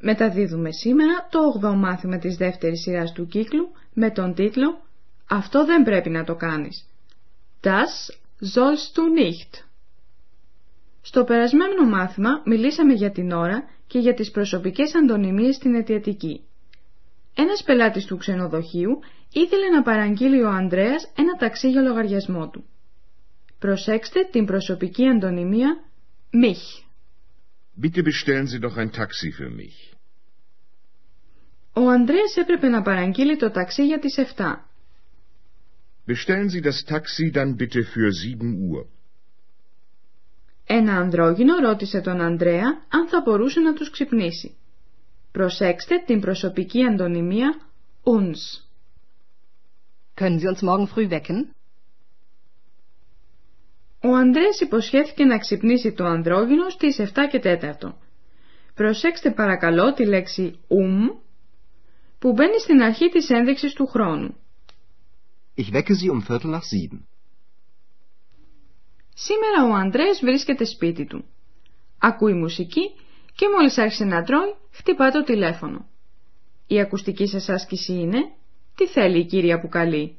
Μεταδίδουμε σήμερα το 8ο μάθημα της δεύτερης σειράς του κύκλου με τον τίτλο «Αυτό δεν πρέπει να το κάνεις». Das sollst du nicht. Στο περασμένο μάθημα μιλήσαμε για την ώρα και για τις προσωπικές αντωνυμίες στην αιτιατική. Ένας πελάτης του ξενοδοχείου ήθελε να παραγγείλει ο Ανδρέας ένα ταξί για λογαριασμό του. Προσέξτε την προσωπική αντωνυμία mich. Bitte bestellen Sie doch ein Taxi für mich. Ο Ανδρέας έπρεπε να παραγγείλει το ταξί για τις 7. Bestellen Sie das Taxi dann bitte für 7 Uhr. Ένα ανδρόγυνο ρώτησε τον Ανδρέα αν θα μπορούσε να τους ξυπνήσει. Προσέξτε την προσωπική αντωνυμία uns. Können Sie uns morgen früh wecken? Ο Ανδρέας υποσχέθηκε να ξυπνήσει το ανδρόγυνο στις 7 και 4. Προσέξτε παρακαλώ τη λέξη um που μπαίνει στην αρχή της ένδειξης του χρόνου. Ich wecke Sie um Viertel nach sieben. Σήμερα ο Ανδρέας βρίσκεται σπίτι του. Ακούει μουσική και μόλις άρχισε να τρώει, χτυπά το τηλέφωνο. Η ακουστική σας άσκηση είναι «Τι θέλει η κυρία που καλεί»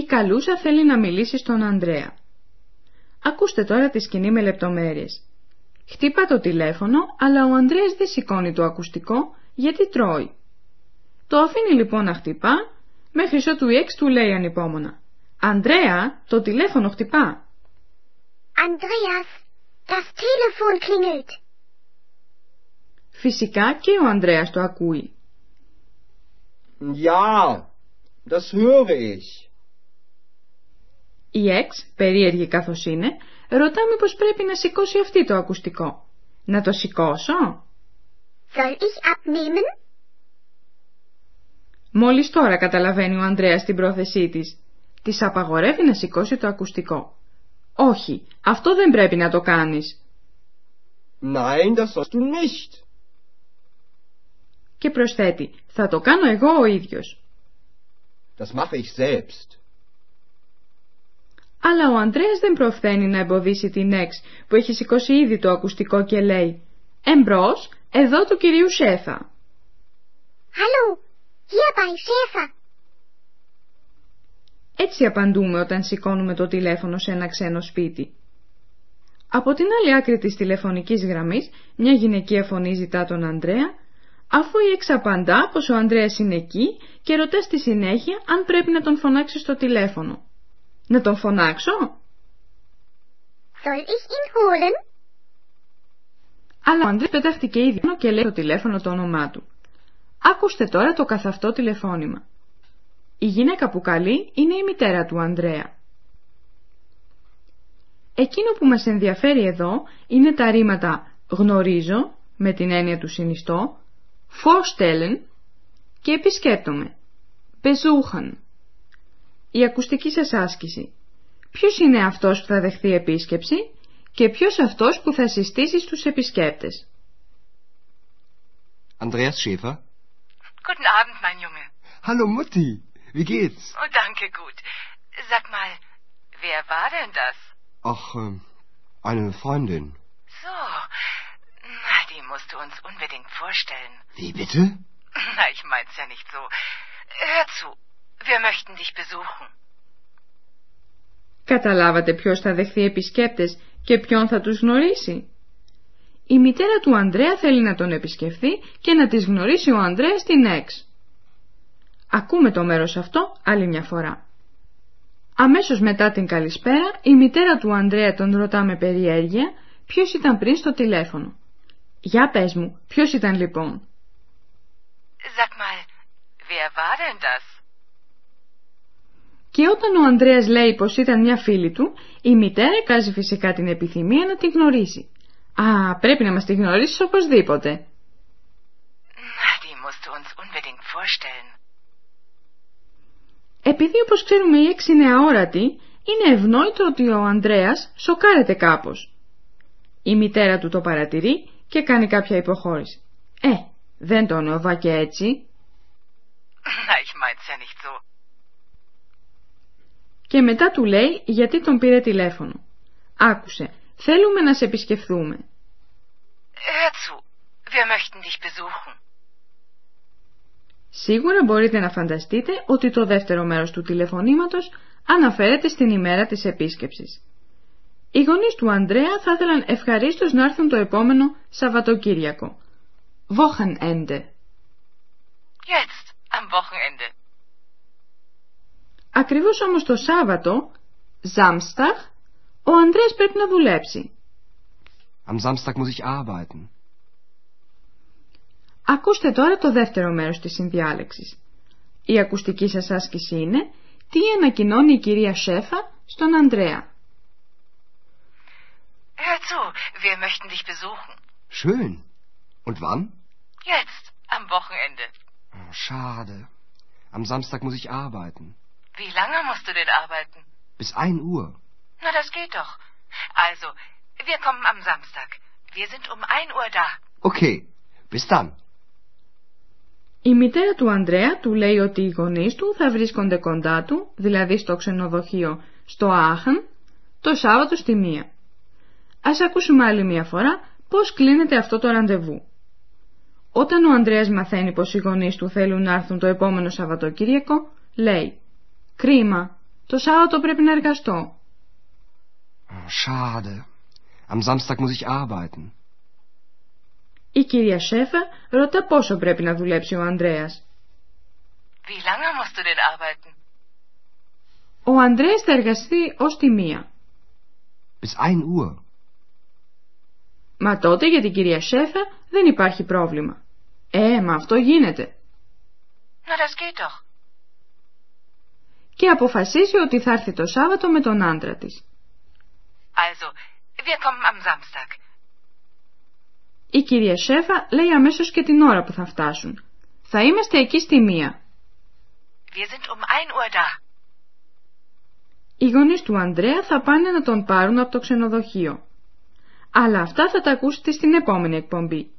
Η Καλούσα θέλει να μιλήσει στον Ανδρέα. Ακούστε τώρα τη σκηνή με λεπτομέρειες. Χτύπα το τηλέφωνο, αλλά ο Ανδρέας δεν σηκώνει το ακουστικό γιατί τρώει. Το αφήνει λοιπόν να χτυπά, μέχρι ότου η έξ του λέει ανυπόμονα. «Ανδρέα, το τηλέφωνο χτυπά». Andreas, das Telefon klingelt. Φυσικά και ο Ανδρέας το ακούει. Ja, das höre ich. Η έξ, περίεργη καθώς είναι, ρωτά μήπως πρέπει να σηκώσει αυτή το ακουστικό. Να το σηκώσω; Soll ich abnehmen? Μόλις τώρα καταλαβαίνει ο Ανδρέας την πρόθεσή της. Της απαγορεύει να σηκώσει το ακουστικό. Όχι, αυτό δεν πρέπει να το κάνεις. Nein, das sollst du nicht. Και προσθέτει, θα το κάνω εγώ ο ίδιος. Das mache ich selbst. Αλλά ο Ανδρέας δεν προφθαίνει να εμποδίσει την έξ που έχει σηκώσει ήδη το ακουστικό και λέει «Εμπρός, εδώ του κυρίου Σέφα». Hallo, hier bei Schäfer. Έτσι απαντούμε όταν σηκώνουμε το τηλέφωνο σε ένα ξένο σπίτι. Από την άλλη άκρη της τηλεφωνικής γραμμής, μια γυναικεία φωνή ζητά τον Ανδρέα, αφού η εξαπαντά πως ο Ανδρέας είναι εκεί και ρωτά στη συνέχεια αν πρέπει να τον φωνάξει στο τηλέφωνο. Να τον φωνάξω; Soll ich ihn holen? Αλλά ο Ανδρέας πετάχτηκε ήδη πάνω και λέει στο τηλέφωνο το όνομά του. Άκουστε τώρα το καθ' αυτό τηλεφώνημα. Η γυναίκα που καλεί είναι η μητέρα του Ανδρέα. Εκείνο που μας ενδιαφέρει εδώ είναι τα ρήματα γνωρίζω με την έννοια του συνιστώ, vorstellen και επισκέπτομαι, besuchen. Η ακουστική σας άσκηση. Ποιος είναι αυτός που θα δεχθεί επίσκεψη και ποιος αυτός που θα συστήσει στους επισκέπτες. Andreas Schäfer. Guten Abend, mein Junge. Hallo Mutti, wie geht's? Oh, danke, gut. Sag mal, wer war denn das? Ach, ähm, eine Freundin. So, na, die musst du uns unbedingt vorstellen. Wie bitte? Na, ich mein's ja nicht so. Hör zu, Wir möchten dich besuchen. Καταλάβατε ποιος θα δεχθεί επισκέπτες και ποιον θα τους γνωρίσει; Η μητέρα του Ανδρέα θέλει να τον επισκεφθεί και να τις γνωρίσει ο Ανδρέας την Εξ. Ακούμε το μέρος αυτό άλλη μια φορά. Αμέσως μετά την καλησπέρα, η μητέρα του Ανδρέα τον ρωτά με περιέργεια ποιος ήταν πριν στο τηλέφωνο. Για πες μου, ποιος ήταν λοιπόν; Sag mal, wer war denn das? Και όταν ο Ανδρέας λέει πως ήταν μια φίλη του, η μητέρα εκάζει φυσικά την επιθυμία να τη γνωρίσει. Α, πρέπει να μας τη γνωρίσεις οπωσδήποτε. Na, die musst du uns unbedingt vorstellen. Επειδή όπως ξέρουμε η έξι είναι αόρατη, είναι ευνόητο ότι ο Ανδρέας σοκάρεται κάπως. Η μητέρα του το παρατηρεί και κάνει κάποια υποχώρηση. Ε, δεν τον οβά και έτσι. Na, ich mein's ja nicht so. Και μετά του λέει γιατί τον πήρε τηλέφωνο. Άκουσε, θέλουμε να σε επισκεφθούμε. Hör zu, wir möchten dich besuchen. Σίγουρα μπορείτε να φανταστείτε ότι το δεύτερο μέρος του τηλεφωνήματος αναφέρεται στην ημέρα της επίσκεψης. Οι γονείς του Ανδρέα θα ήθελαν ευχαρίστως να έρθουν το επόμενο Σαββατοκύριακο. Wochenende. Jetzt, am Wochenende. Ακριβώς όμως το Σάββατο, Samstag, ο Ανδρέας πρέπει να δουλέψει. Am Samstag muss ich arbeiten. Ακούστε τώρα το δεύτερο μέρος της συνδιάλεξης. Η ακουστική σας άσκηση είναι τι ανακοινώνει η κυρία Σέφα στον Ανδρέα. Hör zu, wir möchten dich besuchen. Schön. Und wann? Jetzt, am Wochenende. Oh, schade. Am Samstag muss ich arbeiten. Wie lange musst du denn arbeiten? Bis ein Uhr. Na, das geht doch. Also, wir kommen am Samstag. Wir sind um ein Uhr da. Okay. Bis dann. Η μητέρα του Ανδρέα του λέει ότι οι γονείς του θα βρίσκονται κοντά του, δηλαδή στο ξενοδοχείο στο Άχαν, το Σάββατο στη μία. Ας ακούσουμε άλλη μία φορά πώς κλείνεται αυτό το ραντεβού. Όταν ο Ανδρέας μαθαίνει πως οι γονείς του θέλουν να έρθουν το επόμενο Σαββατοκύριακο, λέει «Κρίμα, το Σάββατο πρέπει να εργαστώ». Oh, schade. Am Samstag muss ich arbeiten. Η κυρία Σέφα ρωτά πόσο πρέπει να δουλέψει ο Ανδρέας. Wie lange musst du denn arbeiten? Ο Ανδρέας θα εργαστεί ως τη μία. Bis ein Uhr. Μα τότε για την κυρία Σέφα δεν υπάρχει πρόβλημα. Ε, μα αυτό γίνεται. Na, das geht doch. Και αποφασίζει ότι θα έρθει το Σάββατο με τον άντρα της. Also, wir kommen am Samstag. Η κυρία Σέφα λέει αμέσως και την ώρα που θα φτάσουν. Θα είμαστε εκεί στη μία. Wir sind um ein Uhr da. Οι γονείς του Ανδρέα θα πάνε να τον πάρουν από το ξενοδοχείο. Αλλά αυτά θα τα ακούσετε στην επόμενη εκπομπή.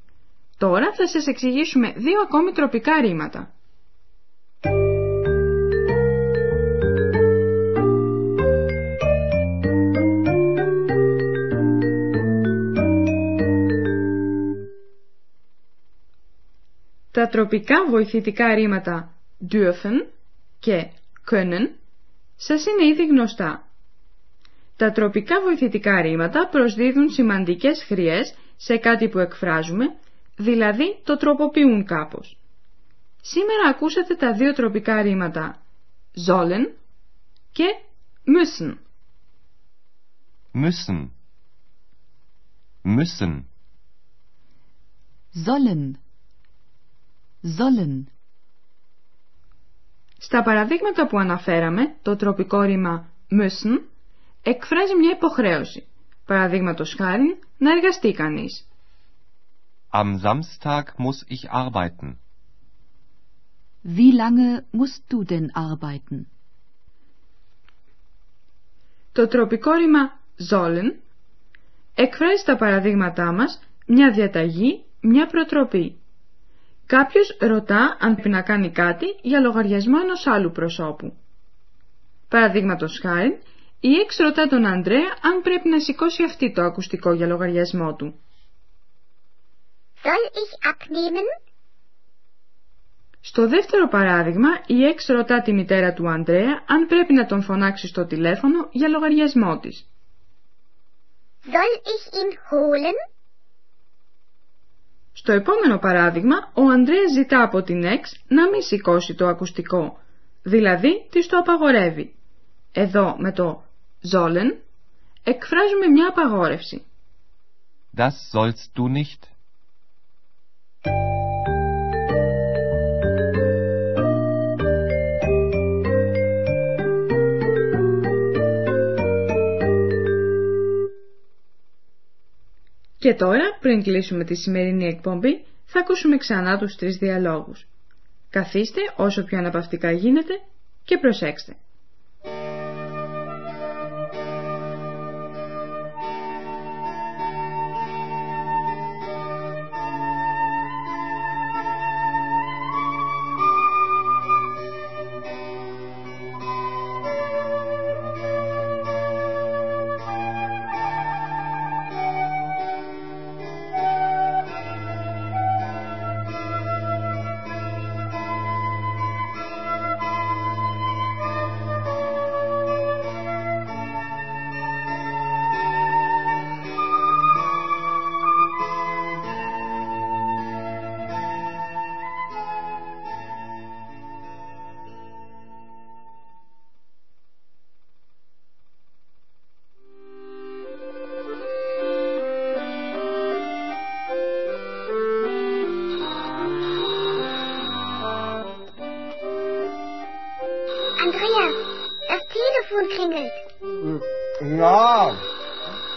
Τώρα θα σας εξηγήσουμε δύο ακόμη τροπικά ρήματα. Τα τροπικά βοηθητικά ρήματα dürfen και können σας είναι ήδη γνωστά. Τα τροπικά βοηθητικά ρήματα προσδίδουν σημαντικές χρειές σε κάτι που εκφράζουμε, δηλαδή το τροποποιούν κάπως. Σήμερα ακούσατε τα δύο τροπικά ρήματα sollen και müssen. Müssen. Müssen. Sollen. Sollen. Στα παραδείγματα που αναφέραμε, το τροπικό ρήμα müssen εκφράζει μια υποχρέωση. Παραδείγματος χάρη, να εργαστεί κανείς. Am Samstag muss ich arbeiten. Wie lange musst du denn arbeiten? Το τροπικό ρήμα sollen εκφράζει στα παραδείγματά μας μια διαταγή, μια προτροπή. Κάποιος ρωτά αν πρέπει να κάνει κάτι για λογαριασμό ενός άλλου προσώπου. Παραδείγματος χάρη, η Εξ ρωτά τον Ανδρέα αν πρέπει να σηκώσει αυτή το ακουστικό για λογαριασμό του. Soll ich abnehmen? Στο δεύτερο παράδειγμα, η Εξ ρωτά τη μητέρα του Ανδρέα αν πρέπει να τον φωνάξει στο τηλέφωνο για λογαριασμό της. Soll ich ihn holen? Στο επόμενο παράδειγμα, ο Ανδρέας ζητά από την Εξ να μην σηκώσει το ακουστικό, δηλαδή της το απαγορεύει. Εδώ με το sollen εκφράζουμε μια απαγόρευση. Das sollst du nicht. Και τώρα, πριν κλείσουμε τη σημερινή εκπομπή, θα ακούσουμε ξανά τους τρεις διαλόγους. Καθίστε όσο πιο αναπαυτικά γίνεται και προσέξτε.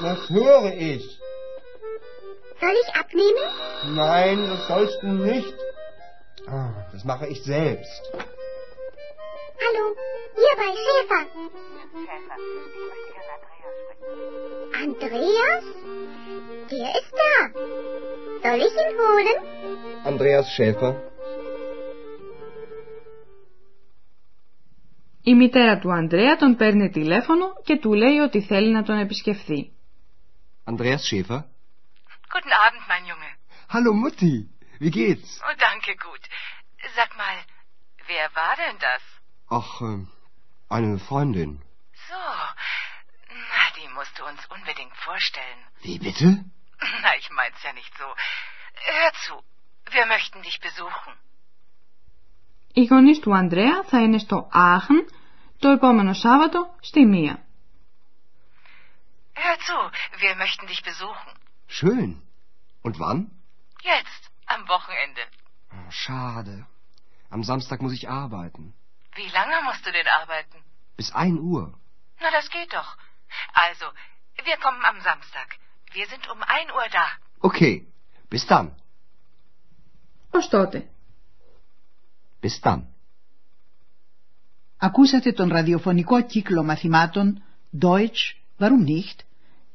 Das höre ich. Soll ich abnehmen? Nein, das sollst du nicht. Ah, Das mache ich selbst. Hallo, hier bei Schäfer. Schäfer, ich möchte gerne Andreas sprechen. Andreas? Der ist da. Soll ich ihn holen? Andreas Schäfer. Η μητέρα του Ανδρέα τον παίρνει τηλέφωνο και του λέει ότι θέλει να τον επισκεφθεί. Andreas Schäfer. Guten Abend, mein Junge. Hallo Mutti, wie geht's? Oh, danke, gut. Sag mal, wer war denn das? Ach, äh, eine Freundin. So, na, die musst du uns unbedingt vorstellen. Wie bitte? Na, ich mein's ja nicht so. Hör zu, wir möchten dich besuchen. Οι γονείς του Ανδρέα θα είναι στο Άχν το επόμενο Σάββατο στη Μία. Hör zu, wir möchten dich besuchen. Schön. Und wann? Jetzt, am Wochenende. Oh, schade. Am Samstag muss ich arbeiten. Wie lange musst du denn arbeiten? Bis ein Uhr. Na, das geht doch. Also, wir kommen am Samstag. Wir sind um ein Uhr da. Okay. Bis dann. Ως τότε. Bis dann. Ακούσατε τον ραδιοφωνικό κύκλο μαθημάτων Deutsch, warum nicht,